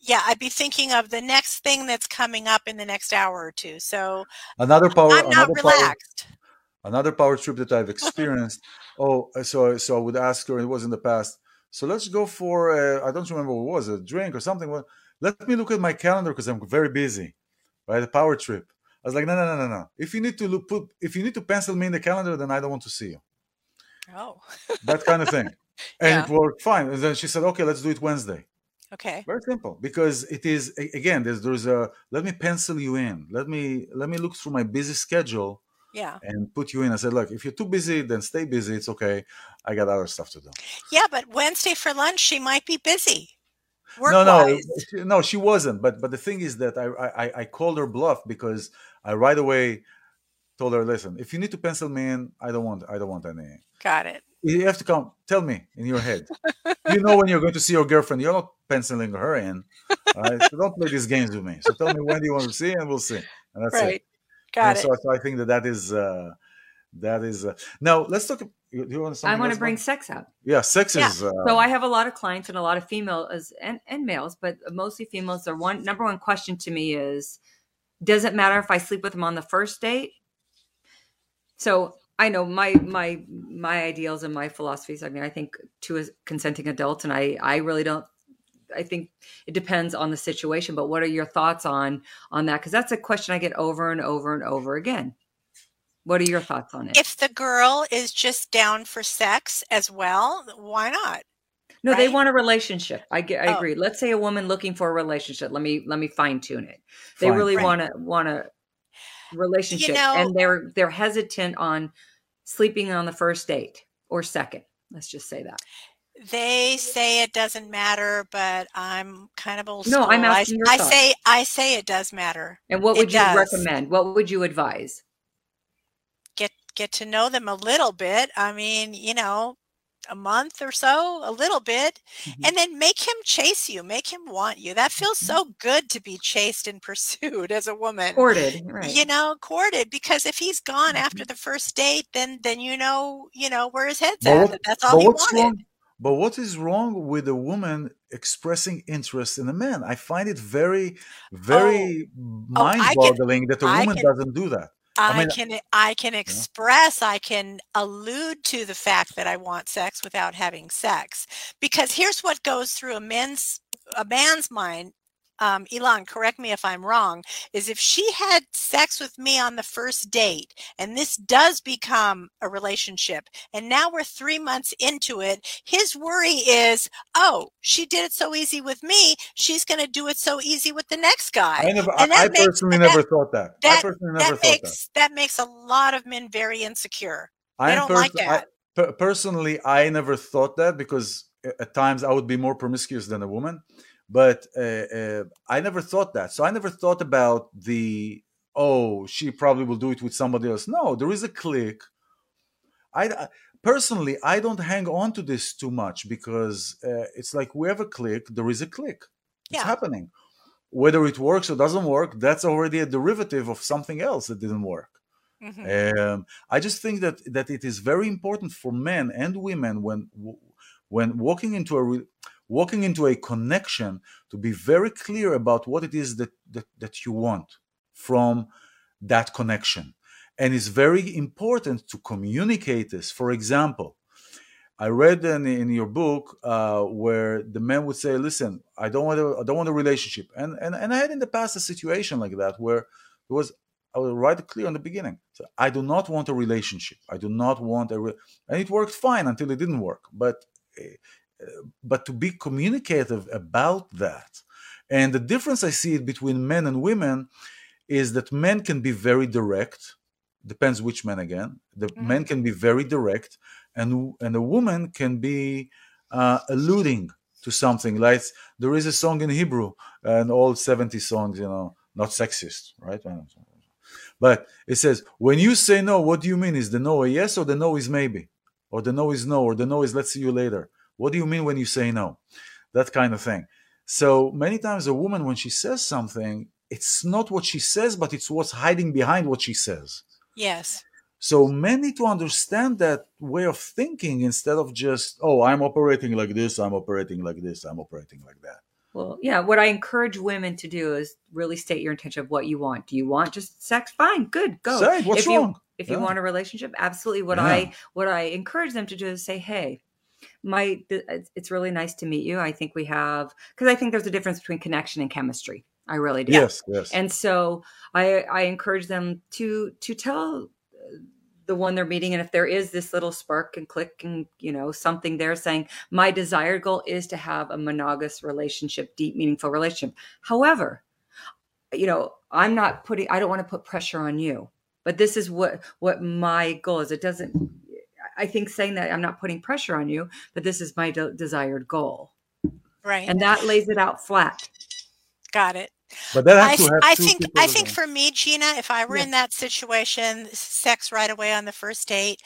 yeah, I'd be thinking of the next thing that's coming up in the next hour or two. So Another um, power. I'm not another power. another power trip that I've experienced. oh, uh, so so I would ask her. It was in the past. So let's go for I I don't remember what it was a drink or something. Well, let me look at my calendar because I'm very busy. Right, a power trip. I was like, no, no, no, no, no. If you need to look, put, if you need to pencil me in the calendar, then I don't want to see you. Oh, That kind of thing. And Yeah. it worked fine. And then she said, okay, let's do it Wednesday. Okay. Very simple because it is again. There's there's a let me pencil you in. Let me let me look through my busy schedule Yeah. and put you in. I said, look, if you're too busy, then stay busy. It's okay. I got other stuff to do. Yeah, but Wednesday for lunch, she might be busy. Work no, no, she- no, she wasn't. But but the thing is that I, I I called her bluff because I right away told her, listen, if you need to pencil me in, I don't want I don't want any. Got it. You have to come. Tell me in your head. you know when you're going to see your girlfriend. You're not penciling her in. All right? So don't play these games with me. So tell me when you want to see, and we'll see. And that's right. it. Got And it. so, so I think that that is uh, that is uh, now. Let's talk. You, you want I want to bring Mom? sex up. Yeah, sex Yeah. is. Uh, So I have a lot of clients and a lot of females and, and males, but mostly females. Their one number one question to me is, does it matter if I sleep with them on the first date? So I know my my my ideals and my philosophies. I mean, I think to is consenting adults, and I I really don't. I think it depends on the situation. But what are your thoughts on on that? Because that's a question I get over and over and over again. What are your thoughts on it? If the girl is just down for sex as well, why not? No, they want a relationship. I get. I Oh. agree. Let's say a woman looking for a relationship. Let me let me fine tune it. They Fine. really want to want a relationship, know- and they're they're hesitant on sleeping on the first date or second. Let's just say that. They say it doesn't matter, but I'm kind of old No, school. I'm I- asking your I, thoughts. say I say it does matter. And what It would you does. recommend? What would you advise? Get get to know them a little bit. I mean, you know, a month or so, a little bit, Mhm. and then make him chase you, make him want you. That feels so good to be chased and pursued as a woman. Courted, right? You know, courted because if he's gone Mhm. after the first date, then then you know, you know where his head's But at. what- That's all he wanted. wrong? But what is wrong with a woman expressing interest in a man? I find it very, very Oh, can- mind-boggling that a woman can- doesn't do that. I I, mean- can I can express, I can allude to the fact that I want sex without having sex. Because here's what goes through a man's a man's mind. Um, Ilan, correct me if I'm wrong, is if she had sex with me on the first date and this does become a relationship and now we're three months into it, his worry is, oh, she did it so easy with me, she's going to do it so easy with the next guy. I never, I, And that I makes- personally that- never thought that. I that- personally never that thought makes that makes a lot of men very insecure. I don't like pers- I- that. per- personally, I never thought that because at times I would be more promiscuous than a woman. But uh, uh, I never thought that. So I never thought about the oh, she probably will do it with somebody else. No, there is a click. I I- personally I don't hang on to this too much because uh, it's like we have a click, there is a click. It's Yeah. happening. Whether it works or doesn't work, that's already a derivative of something else that didn't work. Mhm. Um, I just think that that it is very important for men and women when when walking into a re- walking into a connection to be very clear about what it is that that, that you want from that connection, and it's very important to communicate this. For example, I read in, in your book uh, where the man would say, "Listen, I don't want a, I don't want a relationship," and and and I had in the past a situation like that where it was I write it clear in the beginning. So I do not want a relationship. I do not want a, re- and it worked fine until it didn't work. But uh, but to be communicative about that, and the difference I see it between men and women is that men can be very direct. Depends which men again. The Mhm. men can be very direct, and and a woman can be uh, alluding to something. Like there is a song in Hebrew, an old 70 songs, you know, not sexist, right? But it says, when you say no, what do you mean? Is the no a yes or the no is maybe? Or the no is no, or the no is let's see you later. What do you mean when you say no? That kind of thing. So many times a woman, when she says something, it's not what she says, but it's what's hiding behind what she says. Yes. So men need to understand that way of thinking instead of just, oh, I'm operating like this, I'm operating like this, I'm operating like that. Well, yeah, what I encourage women to do is really state your intention of what you want. Do you want just sex? Fine, good, go. Say, what's if you, wrong? If you want a relationship, absolutely. What Yeah. I what I encourage them to do is say, "Hey, my it's- really nice to meet you. I think we have because I think there's a difference between connection and chemistry. I really do. Yes, yes. And so I I encourage them to to tell uh, the one they're meeting and if there is this little spark and click and you know something there saying my desired goal is to have a monogamous relationship deep meaningful relationship however you know i'm not putting i don't want to put pressure on you but this is what what my goal is it doesn't i think saying that i'm not putting pressure on you but this is my de- desired goal. Right. And that lays it out flat. Got it. But that I, has to have I think I think for me, Gina, if I were Yeah. in that situation, sex right away on the first date,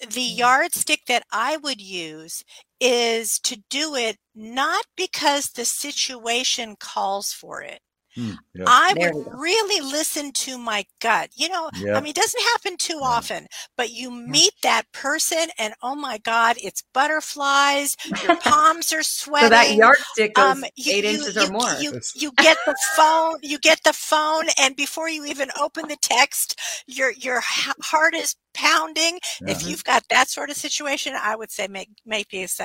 the mm-hmm. yardstick that I would use is to do it not because the situation calls for it. Hmm, yeah. I There would really listen to my gut. You know, Yeah. I mean, it doesn't happen too Yeah. often, but you meet that person and oh my God, it's butterflies. Your palms are sweating so that yardstick goes um, you, eight you, inches you, or more You, you get the phone, you get the phone, and before you even open the text, your your heart is pounding. Yeah. If you've got that sort of situation, I would say make make the ex-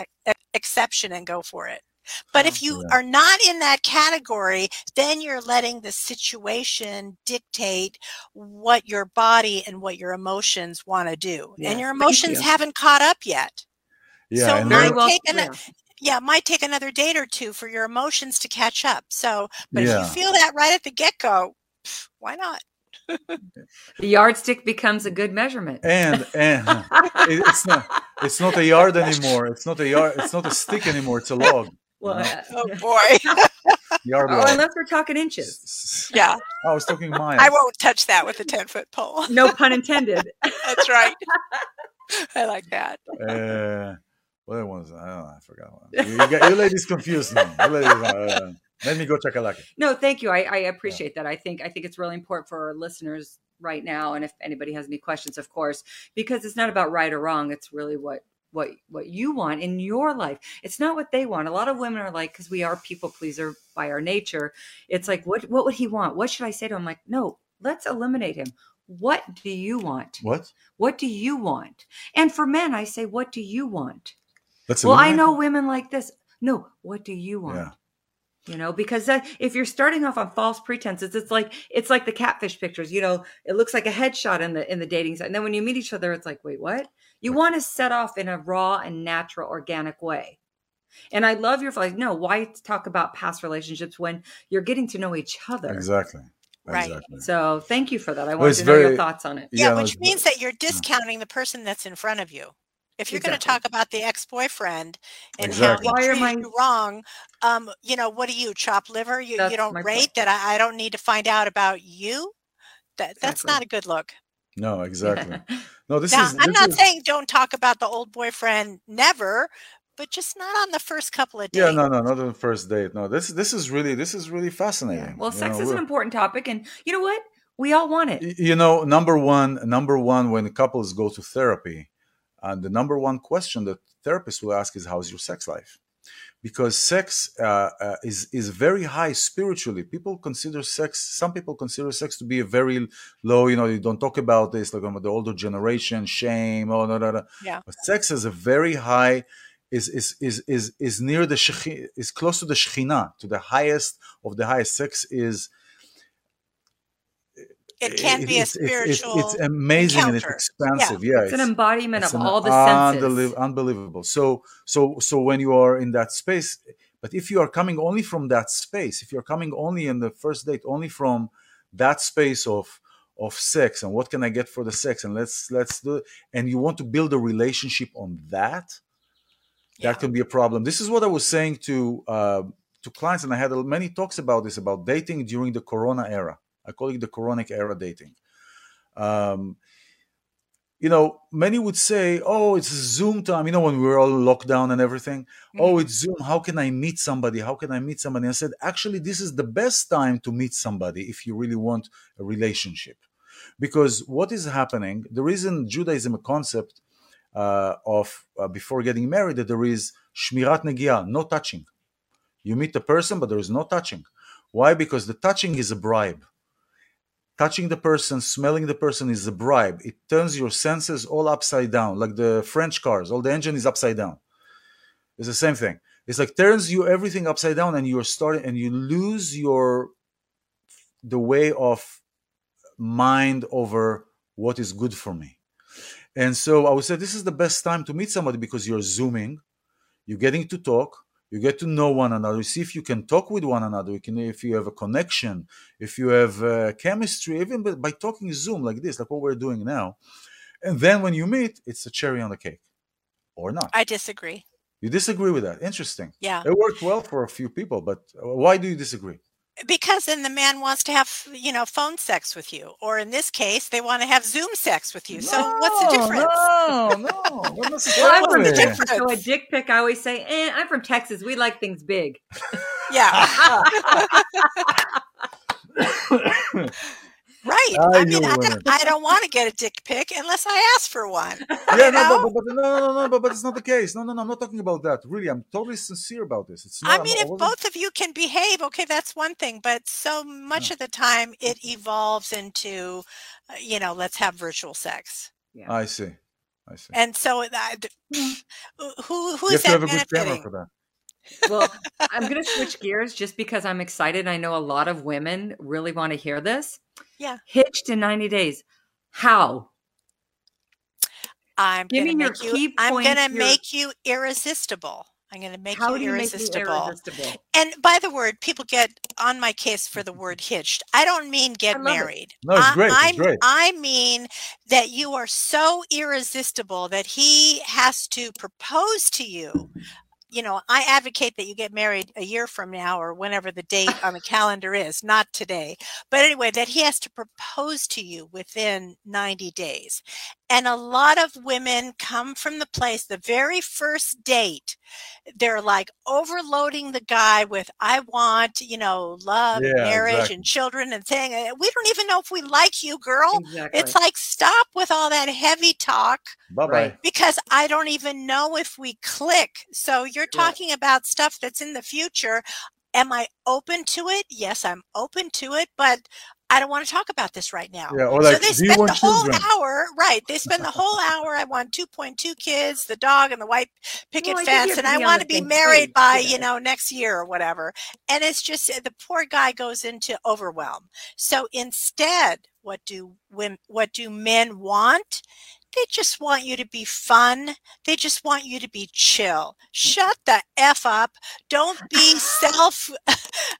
exception and go for it. But oh, if you Yeah. are not in that category, then you're letting the situation dictate what your body and what your emotions want to do. Yes, and your emotions you. haven't caught up yet. yeah, so and my well take an- yeah. yeah, might take another date or two for your emotions to catch up. So, but if you feel that right at the get go, why not? the yardstick becomes a good measurement and and it- it's not it's not a yard anymore. It's not a yard. It's not a stick anymore. It's a log. Well know? uh, Oh boy. Yard oh, unless we're talking inches S- yeah, I was talking miles. I won't touch that with a 10 foot pole. no pun intended That's right. I like that. Uh, what it was? I don't know. I forgot. You, you, got- you ladies confused me. You ladies, uh, let me go check a lucky. No, thank you. I, I appreciate that. I think I think it's really important for our listeners right now, and if anybody has any questions, of course, because it's not about right or wrong. It's really what what what you want in your life. It's not what they want. A lot of women are like, because we are people pleaser by our nature. It's like, what what would he want? What should I say to him? Like, no, let's eliminate him. What do you want? What? What do you want? And for men, I say, what do you want? Let's Well, I know women like this. No, what do you want? Yeah. You know, because uh, if you're starting off on false pretenses, it's like it's like the catfish pictures. You know, it looks like a headshot in the in the dating site, and then when you meet each other, it's like, wait, what? You want to set off in a raw and natural, organic way. And I love your like, no, why talk about past relationships when you're getting to know each other? Exactly. Right. Exactly. So thank you for that. I Well, wanted it's to know your thoughts on it. Yeah, no, which means that you're discounting the person that's in front of you. If you're going to talk about the ex-boyfriend and Exactly. how Why he are treated my- you wrong, um, you know, what do you chop liver? You, That's you don't my rate that I, I don't need to find out about you. That that's Exactly. not a good look. No, exactly. No, this now, is. I'm not is- saying don't talk about the old boyfriend never, but just not on the first couple of dates. Yeah, no, no, not on the first date. No, this this is really this is really fascinating. Yeah. Well, You sex know, is an we're- important topic, and you know what? We all want it. You know number one number one when couples go to therapy and the number one question that therapists will ask is how's your sex life because sex uh, uh, is is very high spiritually. People consider sex some people consider sex to be a very low you know you don't talk about this like um, the older generation shame oh no no no. Yeah. but sex is a very high is is is is is near the Shekhi- is close to the Shekhinah, to the highest of the highest. Sex is It can be a it's- it's- it's- spiritual. It's, amazing and it's encounter. expansive. Yeah, It's an embodiment it's of an all the senses. unbelie- unbelievable. So, so, so when you are in that space, but if you are coming only from that space, if you're coming only in the first date, only from that space of of sex and what can I get for the sex and let's let's do it, and you want to build a relationship on that, Yeah. that can be a problem. This is what I was saying to uh, to clients, and I had many talks about this about dating during the Corona era. I call it the Coronic era dating. Um, you know, many would say, "Oh, it's Zoom time." You know, when we were all locked down and everything. Oh, it's Zoom. How can I meet somebody? How can I meet somebody? I said, actually, this is the best time to meet somebody if you really want a relationship, because what is happening? The reason Judaism a concept uh, of uh, before getting married that there is shmirat negia, no touching. You meet the person, but there is no touching. Why? Because the touching is a bribe. Touching the person, smelling the person is a bribe. It turns your senses all upside down, like the French cars. All the engine is upside down. It's the same thing. It's like turns you everything upside down, and you're starting, and you lose your the way of mind over what is good for me. And so I would say this is the best time to meet somebody because you're zooming, you're getting to talk, you get to know one another. You see if you can talk with one another. You can, if you have a connection, if you have uh, chemistry, even by, by talking Zoom like this, like what we're doing now. And then when you meet, it's a cherry on the cake, or not. I disagree. You disagree with that? Interesting. Yeah. It worked well for a few people, but uh, why do you disagree? Because then the man wants to have you know phone sex with you or in this case they want to have zoom sex with you so what's the difference No, no, not Well, I'm from necessarily. difference? So a dick pic, I always say, eh, I'm from Texas. We like things big. yeah right I i mean I. I don't want to get a dick pic unless i ask for one yeah, no, but, but, but no, no, no, but, but it's not the case. No, no, no, I'm not talking about that. Really, I'm totally sincere about this. It's not. I mean, I if wasn't- both of you can behave, okay, that's one thing. But so much of the time, it evolves into, uh, you know, let's have virtual sex. I see. I see. And so, uh, d- who who you is have to have that a good camera benefiting? For that. Well, I'm going to switch gears just because I'm excited. I know a lot of women really want to hear this. Yeah. Hitched in 90 days. How? I'm Give gonna me your make you. key I'm gonna your- make you irresistible. I'm gonna make How you do you make me irresistible. irresistible? And by the word, people get on my case for the word hitched. I don't mean get love it. married. No, it's I, great. It's great. I mean that you are so irresistible that he has to propose to you. You know, I advocate that you get married a year from now or whenever the date on the calendar is, not today. But anyway, that he has to propose to you within 90 days. And a lot of women come from the place, the very first date, they're like overloading the guy with, I want, you know, love, and Yeah, marriage, exactly. and children, and thing. Eh, we don't even know if we like you, girl. Exactly. It's like, stop with all that heavy talk Bye bye. Right. because I don't even know if we click. So you're Yeah. talking about stuff that's in the future. Am I open to it? Yes, I'm open to it, but I don't want to talk about this right now. Yeah, or so they do you spend the whole children? hour, right? They spend the whole hour. I want 2.2 kids, the dog, and the white picket Well, I think you fence, have and I want to be married page, by, yeah. you know, next year or whatever. And it's just uh, the poor guy goes into overwhelm. So instead, what do women, what do men want? They just want you to be fun. They just want you to be chill. Shut the F up. Don't be self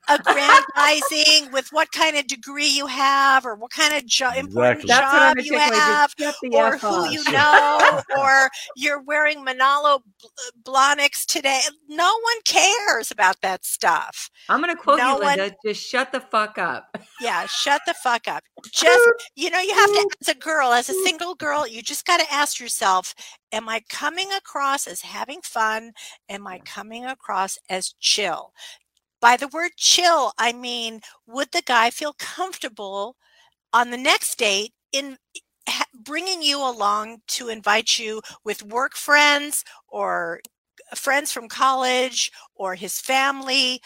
aggrandizing with what kind of degree you have or what kind of jo- important Exactly. That's job you gonna take away. have Just shut the or F who up. you know or you're wearing Manolo Bl- uh, Blahniks today. No one cares about that stuff. I'm going to quote No you, one- Linda. Just shut the fuck up. Yeah, shut the fuck up. Just, you know, you have to, as a girl, as a single girl, you just got to ask yourself, am I coming across as having fun? Am I coming across as chill? By the word chill, I mean, would the guy feel comfortable on the next date in bringing you along to invite you with work friends or friends from college or his family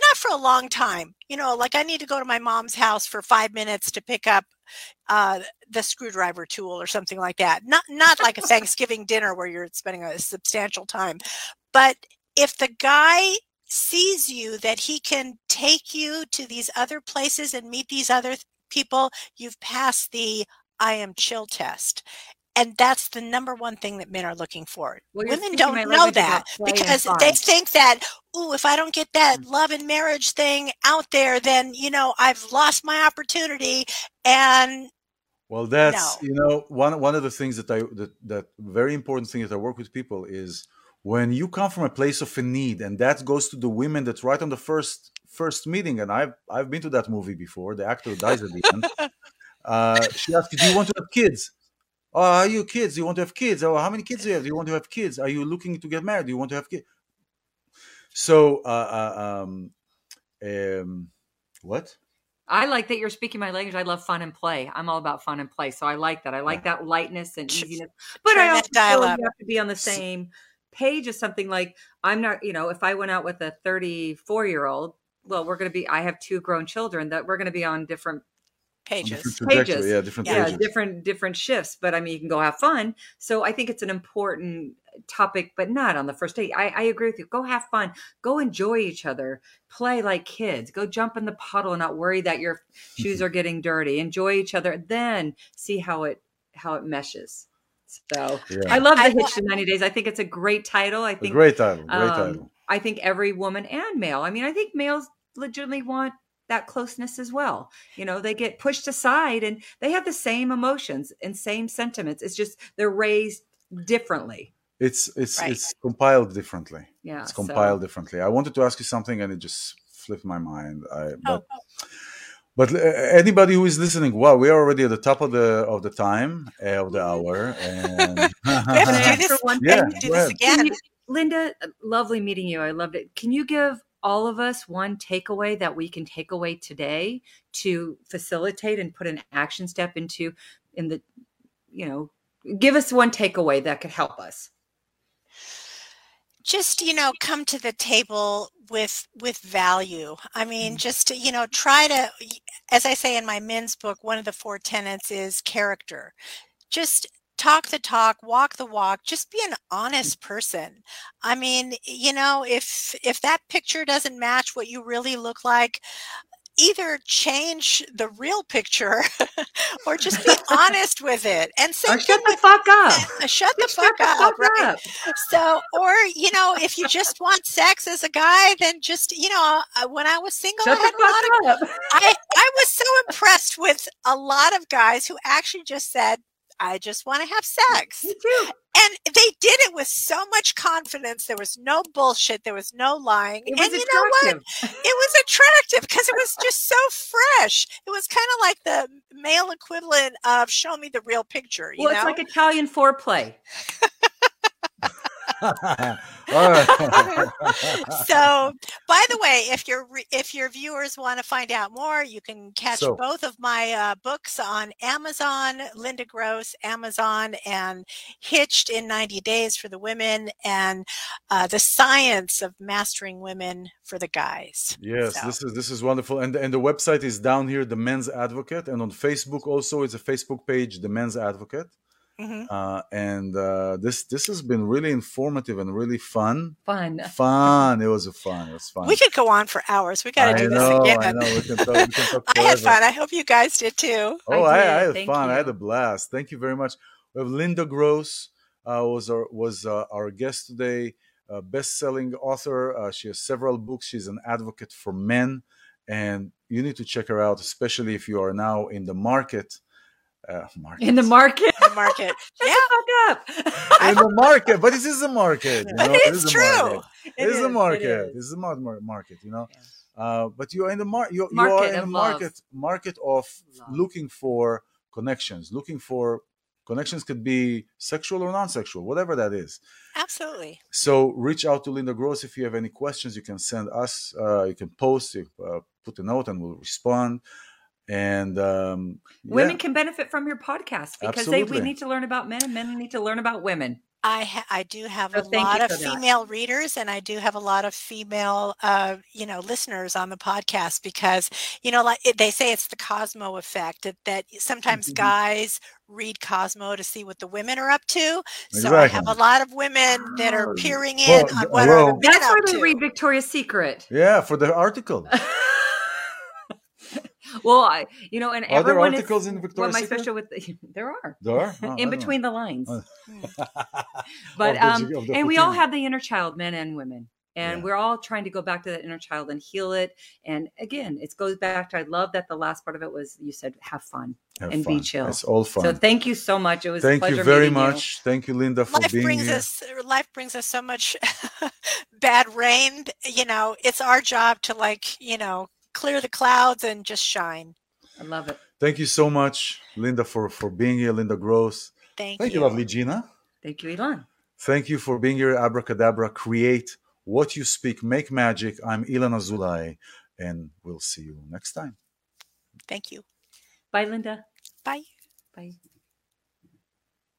not for a long time you know like i need to go to my mom's house for five minutes to pick up uh, the screwdriver tool or something like that. Not not like a thanksgiving dinner where you're spending a substantial time but if the guy sees you that he can take you to these other places and meet these other th- people you've passed the i am chill test and that's the number one thing that men are looking for. Well, Women don't know that about play and because they think that, oh, if I don't get that love and marriage thing out there, then, you know, I've lost my opportunity. And Well, that's No. you know one one of the things that I that that very important thing that I work with people is when you come from a place of a need, and that goes to the women that's right on the first first meeting, and I've I've been to that movie before. The actor dies at the end. Uh, she asks you, "Do you want to have kids?" Oh, are you kids? You want to have kids? Oh, how many kids do you have? Do you want to have kids? Are you looking to get married? Do you want to have kids? So, uh, uh, um, um, what? I like that you're speaking my language. I love fun and play. I'm all about fun and play. So I like that. I like that lightness and easiness. But turn I also feel up. you have to be on the same page as something like I'm not, you know, if I went out with a 34 year old, well, we're going to be, I have two grown children that we're going to be on different, On pages. different Pages. yeah, different yeah, pages. different, different shifts. But I mean, you can go have fun. So I think it's an important topic, but not on the first date. I, I agree with you. Go have fun. Go enjoy each other. Play like kids. Go jump in the puddle and not worry that your shoes are getting dirty. Enjoy each other. Then see how it how it meshes. So Yeah. I love the I- Hitch to 90 Days. I think it's a great title. I think great title. Great um, title. I think every woman and male. I mean, I think males legitimately want that closeness as well. You know, they get pushed aside and they have the same emotions and same sentiments. It's just they're raised differently. It's it's Right. it's compiled differently. Yeah. it's so- compiled differently. I wanted to ask you something, and it just flipped my mind. I, but Oh, but uh, anybody who is listening, wow, we are already at the top of the of the time uh, of the hour, and we have to do this. for one we have thing? to do this again. you- Linda, lovely meeting you. I loved it. Can you give all of us one takeaway that we can take away today to facilitate and put an action step into in the, you know, give us one takeaway that could help us. just you know come to the table with with value i mean Mm. just to, you know try to as i say in my men's book one of the four tenets is character just talk the talk walk the walk just be an honest person i mean you know if if that picture doesn't match what you really look like either change the real picture or just be honest with it and say Or shut the fuck up. shut the Shut fuck the up fuck right up. so or you know if you just want sex as a guy then just you know uh, when i was single Shut i had the a lot of. I, I was so impressed with a lot of guys who actually just said i just want to have sex. and they did it with so much confidence there was no bullshit there was no lying It was and you know what? attractive. it was attractive because it was just so fresh. It was kind of like the male equivalent of show me the real picture you Well, know? it's like Italian foreplay. So by the way if your if your viewers want to find out more you can catch So- both of my uh, books on amazon linda gross amazon and hitched in 90 days for the women and uh, the science of mastering women for the guys. Yes, So- this is this is wonderful, and and the website is down here, the Men's Advocate, and on Facebook also it's a Facebook page, the Men's Advocate, Mhm. uh, and uh, this this has been really informative and really fun. Fun. Fun, it was a fun. It was fun. we could go on for hours we got to do know, this I again know. We can talk, we can talk I had fun i hope you guys did too Oh, I I, did. I had Thank fun. I had a blast. Thank you very much. We have Linda Gross uh, was our was uh, our guest today. Uh, best-selling author. Uh, she has several books. She's an advocate for men, and you need to check her out, especially if you are now in the market. Uh, market. In the market. In the market yeah fuck up. in the market, but this is a market. You but know, it it's is a true market. It is a market. This is a mar- mar- market. You know, uh, but you are in the mar- you, you are Market in a of love. market market of Love. looking for connections, looking for connections could be sexual or non-sexual, whatever that is. absolutely So reach out to Linda Gross if you have any questions. You can send us. Uh, you can post. You, uh, put a note, and we'll respond. And um, Women yeah, can benefit from your podcast because they we need to learn about men and men need to learn about women. I ha- I do have So a lot of for that. female readers, and I do have a lot of female, uh, you know, listeners on the podcast because, you know, like it, they say it's the Cosmo effect that, that sometimes Mhm. guys read Cosmo to see what the women are up to. So I have a lot of women that are Oh. peering in Well, on what well- are the men That's why up they to. read Victoria's Secret. yeah, for the article. well, I, you know, and Are there everyone articles is, in What Victoria's my Secret? special with the, there are There are? Oh, in don't know. between the lines. Oh. but the um G- of the and we all have the inner child men and women and Yeah. we're all trying to go back to that inner child and heal it and again it goes back to i love that the last part of it was you said have fun Have and be chill. It's all fun. so thank you so much it was a Thank pleasure you very meeting much. Thank you, Linda, for life being brings here. us life brings us so much bad rain you know it's our job to like you know clear the clouds and just shine i love it Thank you so much, Linda, for, for being here, Linda Gross. thank, Thank you, lovely Gina. thank you Ilan Thank you for being here, Abracadabra. Create what you speak, make magic. I'm Ilan Azulay, and we'll see you next time. thank you bye linda bye bye